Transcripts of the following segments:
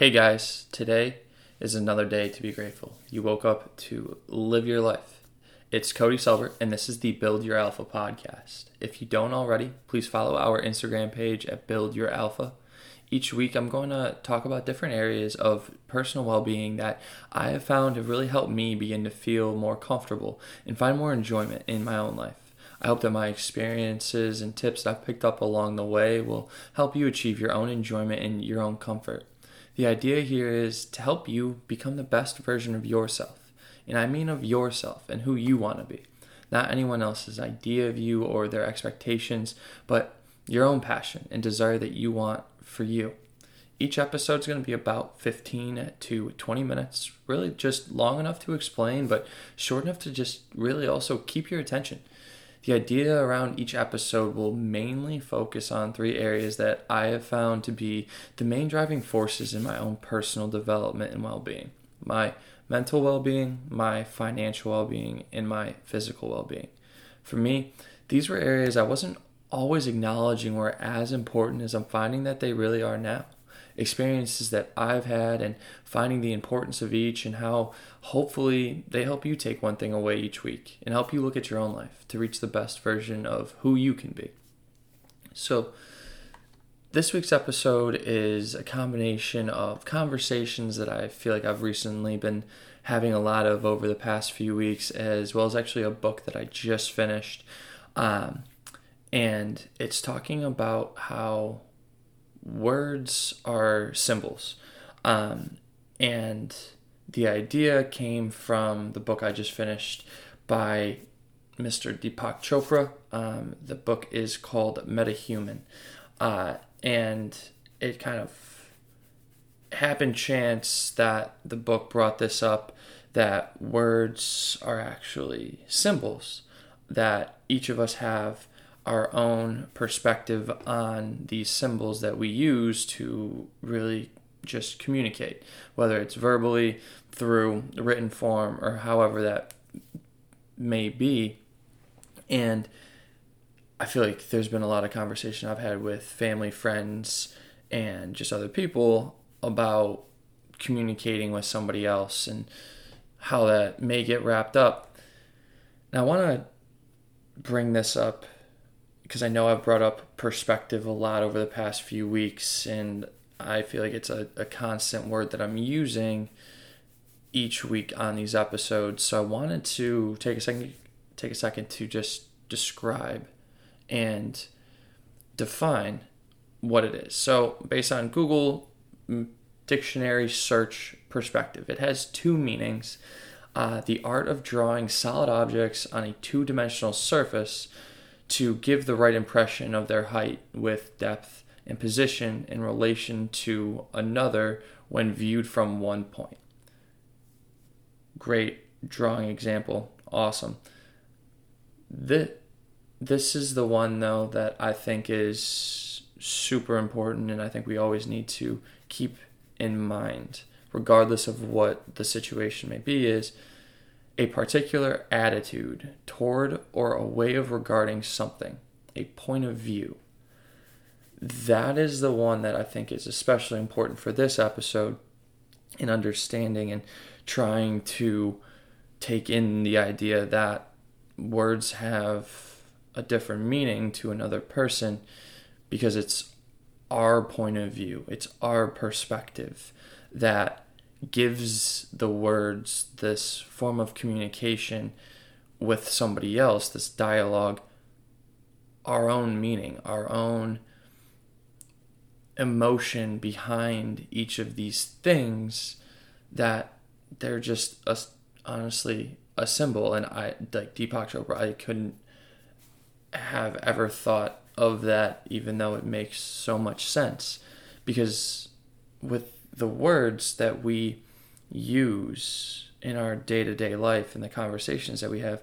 Hey guys, today is another day to be grateful. You woke up to live your life. It's Cody Selbert, and this is the Build Your Alpha podcast. If you don't already, please follow our Instagram page at Build Your Alpha. Each week, I'm going to talk about different areas of personal well being that I have found have really helped me begin to feel more comfortable and find more enjoyment in my own life. I hope that my experiences and tips I've picked up along the way will help you achieve your own enjoyment and your own comfort. The idea here is to help you become the best version of yourself. And I mean of yourself and who you want to be. Not anyone else's idea of you or their expectations, but your own passion and desire that you want for you. Each episode is going to be about 15 to 20 minutes, really just long enough to explain, but short enough to just really also keep your attention. The idea around each episode will mainly focus on three areas that I have found to be the main driving forces in my own personal development and well being my mental well being, my financial well being, and my physical well being. For me, these were areas I wasn't always acknowledging were as important as I'm finding that they really are now experiences that I've had and finding the importance of each and how hopefully they help you take one thing away each week and help you look at your own life to reach the best version of who you can be. So, this week's episode is a combination of conversations that I feel like I've recently been having a lot of over the past few weeks, as well as actually a book that I just finished. Um, and it's talking about how words are symbols. Um, and the idea came from the book I just finished by Mr. Deepak Chopra. Um, the book is called Metahuman. Uh, and it kind of happened chance that the book brought this up that words are actually symbols that each of us have our own perspective on these symbols that we use to really just communicate, whether it's verbally, through written form, or however that may be. And I feel like there's been a lot of conversation I've had with family, friends, and just other people about communicating with somebody else and how that may get wrapped up. Now, I want to bring this up because I know I've brought up perspective a lot over the past few weeks, and I feel like it's a, a constant word that I'm using each week on these episodes. So I wanted to take a second take a second to just describe and define what it is. So based on Google dictionary search perspective, it has two meanings. Uh, the art of drawing solid objects on a two dimensional surface to give the right impression of their height with depth and position in relation to another when viewed from one point. Great drawing example. Awesome. This, this is the one, though, that I think is super important and I think we always need to keep in mind, regardless of what the situation may be, is a particular attitude toward or a way of regarding something, a point of view. That is the one that I think is especially important for this episode in understanding and trying to take in the idea that words have a different meaning to another person because it's our point of view, it's our perspective that gives the words this form of communication with somebody else, this dialogue, our own meaning, our own emotion behind each of these things that they're just a, honestly a symbol. And I like Deepak Chopra I couldn't have ever thought of that even though it makes so much sense. Because with the words that we use in our day to day life and the conversations that we have,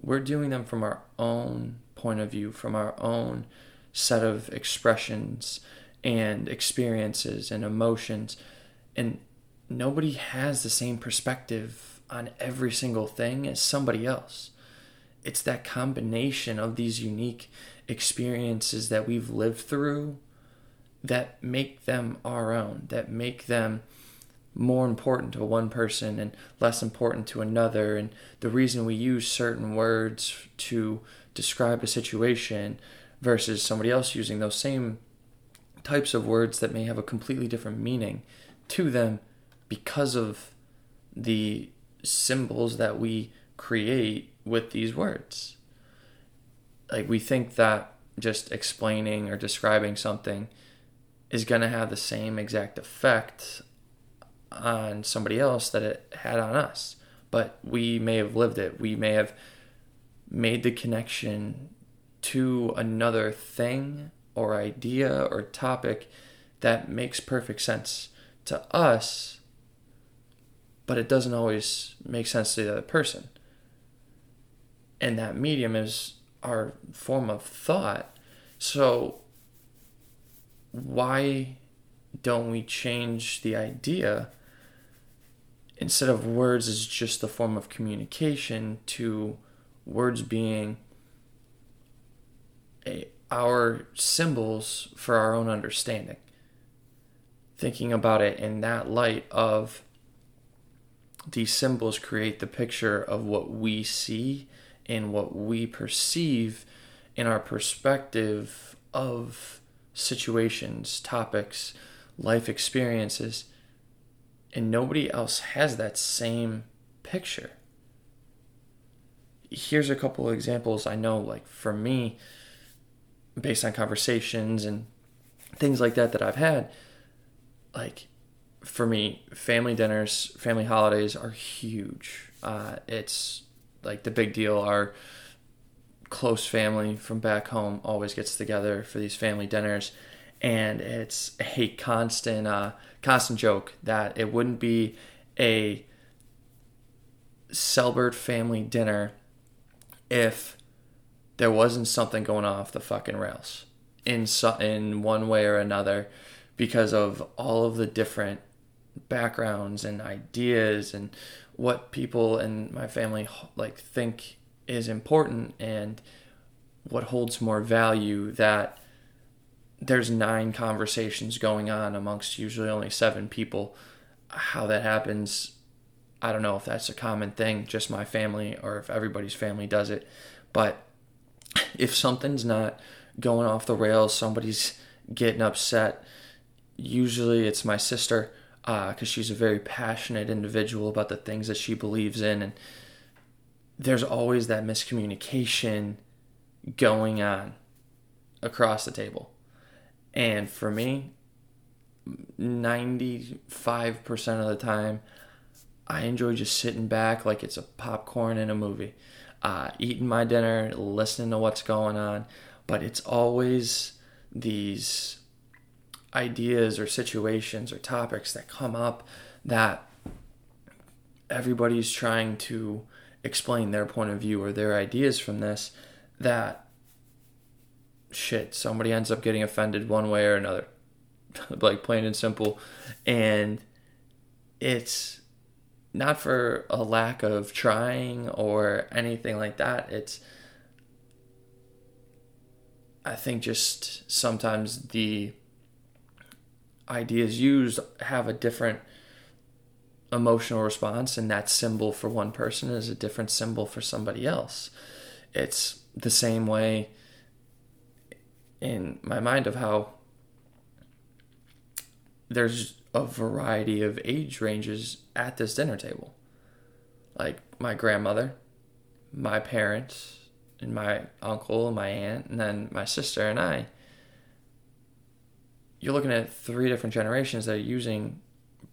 we're doing them from our own point of view, from our own set of expressions and experiences and emotions. And nobody has the same perspective on every single thing as somebody else. It's that combination of these unique experiences that we've lived through that make them our own, that make them more important to one person and less important to another and the reason we use certain words to describe a situation versus somebody else using those same types of words that may have a completely different meaning to them because of the symbols that we create with these words. Like we think that just explaining or describing something is going to have the same exact effect on somebody else that it had on us. But we may have lived it. We may have made the connection to another thing or idea or topic that makes perfect sense to us, but it doesn't always make sense to the other person. And that medium is our form of thought. So, why don't we change the idea instead of words as just a form of communication to words being a, our symbols for our own understanding? Thinking about it in that light of these symbols create the picture of what we see and what we perceive in our perspective of situations, topics, life experiences, and nobody else has that same picture. Here's a couple of examples I know, like for me, based on conversations and things like that that I've had. Like for me, family dinners, family holidays are huge. Uh, it's like the big deal. Our close family from back home always gets together for these family dinners, and it's a constant, uh, constant joke that it wouldn't be a Selbert family dinner if there wasn't something going off the fucking rails in in one way or another because of all of the different backgrounds and ideas and what people in my family like think is important and what holds more value that there's nine conversations going on amongst usually only seven people. How that happens i don't know if that's a common thing just my family or if everybody's family does it but if something's not going off the rails somebody's getting upset usually it's my sister because uh, she's a very passionate individual about the things that she believes in and there's always that miscommunication going on across the table. And for me 95% of the time i enjoy just sitting back like it's a popcorn in a movie. Uh, eating my dinner listening to what's going on. But it's always these ideas or situations or topics that come up that everybody's trying to explain their point of view or their ideas from this that shit somebody ends up getting offended one way or another. Like plain and simple. And it's not for a lack of trying or anything like that. It's i think just sometimes the ideas used have a different emotional response and that symbol for one person is a different symbol for somebody else. It's the same way in my mind of how there's a variety of age ranges at this dinner table. Like my grandmother my parents and my uncle and my aunt and then my sister and i. You're looking at three different generations that are using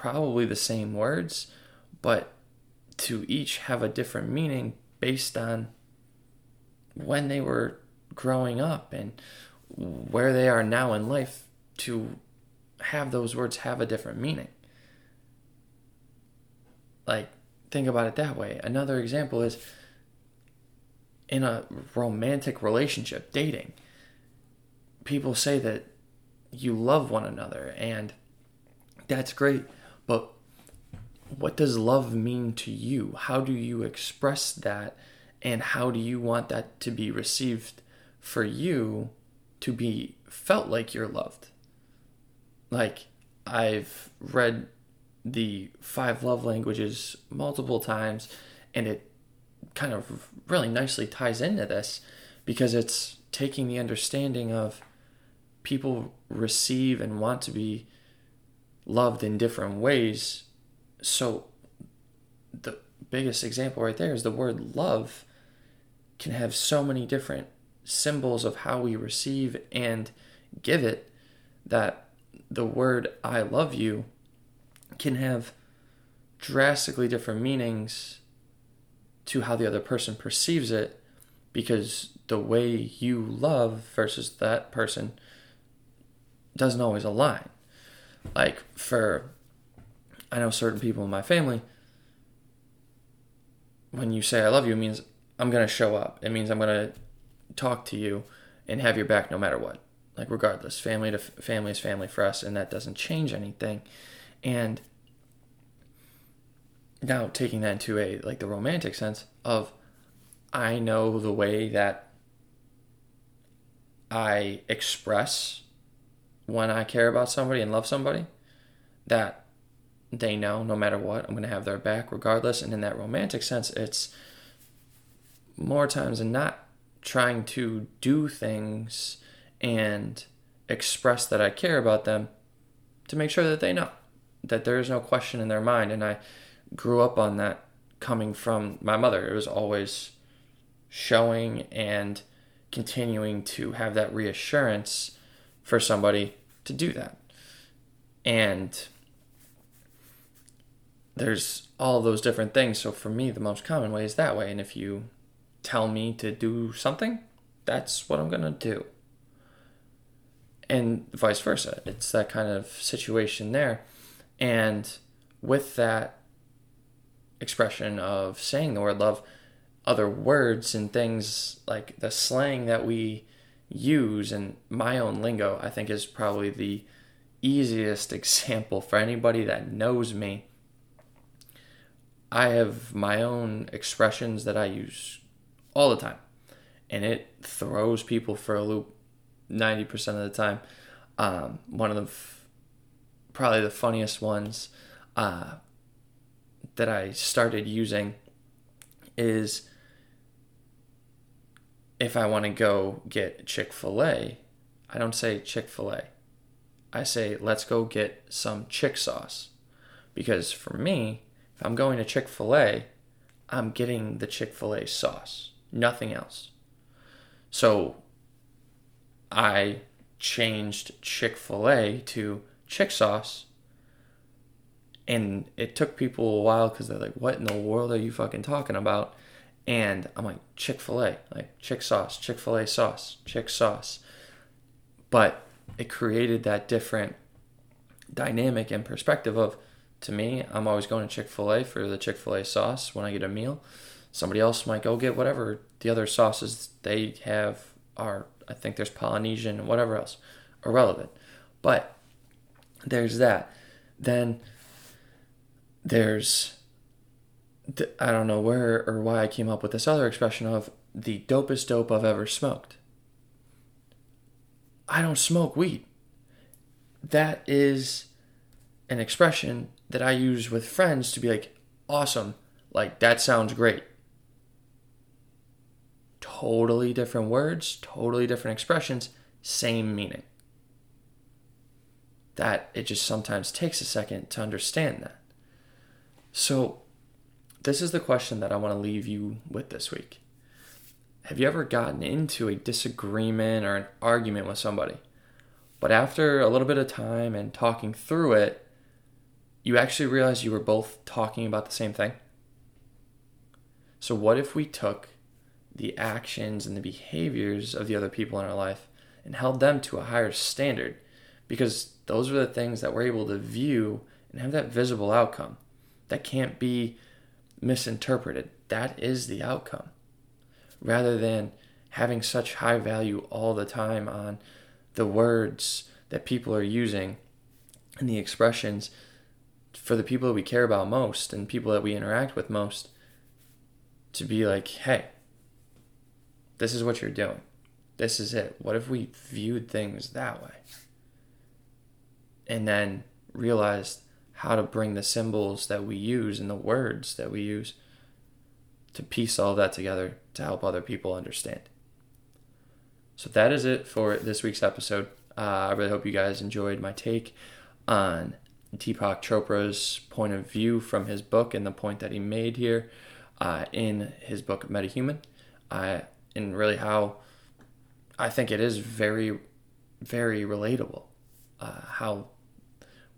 probably the same words, but to each have a different meaning based on when they were growing up and where they are now in life to have those words have a different meaning. Like, think about it that way. Another example is in a romantic relationship, dating. People say that you love one another and that's great but what does love mean to you? How do you express that? And how do you want that to be received for you to be felt like you're loved? Like i've read the five love languages multiple times, and it kind of really nicely ties into this because it's taking the understanding of people receive and want to be loved in different ways. So, the biggest example right there is the word love can have so many different symbols of how we receive and give it that the word I love you can have drastically different meanings to how the other person perceives it because the way you love versus that person doesn't always align. Like for I know certain people in my family when you say I love you it means I'm to show up. It means I'm to talk to you and have your back no matter what. Like regardless, family to f- family is family for us and that doesn't change anything. And now taking that into a like the romantic sense of I know the way that I express when I care about somebody and love somebody that they know no matter what I'm going to have their back regardless. And in that romantic sense it's more times than not trying to do things and express that I care about them to make sure that they know that there is no question in their mind. And I grew up on that coming from my mother. It was always showing and continuing to have that reassurance for somebody to do that and there's all those different things so for me the most common way is that way and if you tell me to do something that's what i'm going to do and vice versa. It's that kind of situation there. And with that expression of saying the word love, other words and things like the slang that we use and my own lingo, I think is probably the easiest example for anybody that knows me. I have my own expressions that I use all the time, and it throws people for a loop 90% of the time. Um, one of the f- probably the funniest ones uh, that I started using is if I want to go get Chick fil A, I don't say Chick fil A. I say, let's go get some chick sauce. Because for me, if I'm going to Chick fil A, I'm getting the Chick fil A sauce, nothing else. So I changed Chick fil A to chick sauce. And it took people a while because they're like, what in the world are you fucking talking about? And I'm like, Chick fil A, like chick sauce, Chick fil A sauce, chick sauce. But it created that different dynamic and perspective of, to me, I'm always going to Chick fil A for the Chick fil A sauce when I get a meal. Somebody else might go get whatever the other sauces they have are I think there's Polynesian and whatever else. Irrelevant. But there's that. Then there's I don't know where or why I came up with this other expression of the dopest dope I've ever smoked. I don't smoke weed. That is an expression that I use with friends to be like, awesome, like that sounds great totally different words, totally different expressions, same meaning. That it just sometimes takes a second to understand that. So, this is the question that I want to leave you with this week. Have you ever gotten into a disagreement or an argument with somebody, but after a little bit of time and talking through it, you actually realize you were both talking about the same thing? So, what if we took the actions and the behaviors of the other people in our life and held them to a higher standard because those are the things that we're able to view and have that visible outcome that can't be misinterpreted. That is the outcome. Rather than having such high value all the time on the words that people are using and the expressions for the people that we care about most and people that we interact with most to be like, hey, this is what you're doing. This is it. What if we viewed things that way? And then realized how to bring the symbols that we use and the words that we use to piece all that together to help other people understand. So that is it for this week's episode. Uh, I really hope you guys enjoyed my take on Deepak Chopra's point of view from his book and the point that he made here uh, in his book MetaHuman, uh, and really how I think it is very, very relatable. Uh, how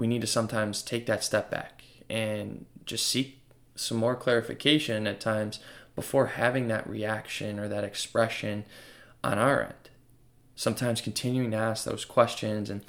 we need to sometimes take that step back and just seek some more clarification at times before having that reaction or that expression on our end. Sometimes continuing to ask those questions and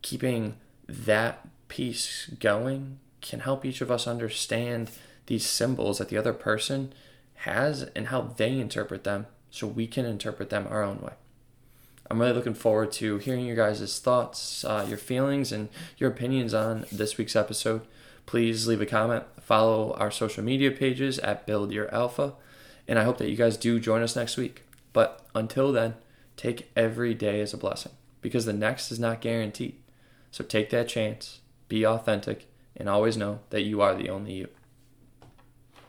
keeping that piece going can help each of us understand these symbols that the other person has and how they interpret them so we can interpret them our own way. I'm really looking forward to hearing your guys' thoughts, uh, your feelings, and your opinions on this week's episode. Please leave a comment, follow our social media pages at Build Your Alpha, and I hope that you guys do join us next week. But until then, take every day as a blessing because the next is not guaranteed. So take that chance, be authentic, and always know that you are the only you.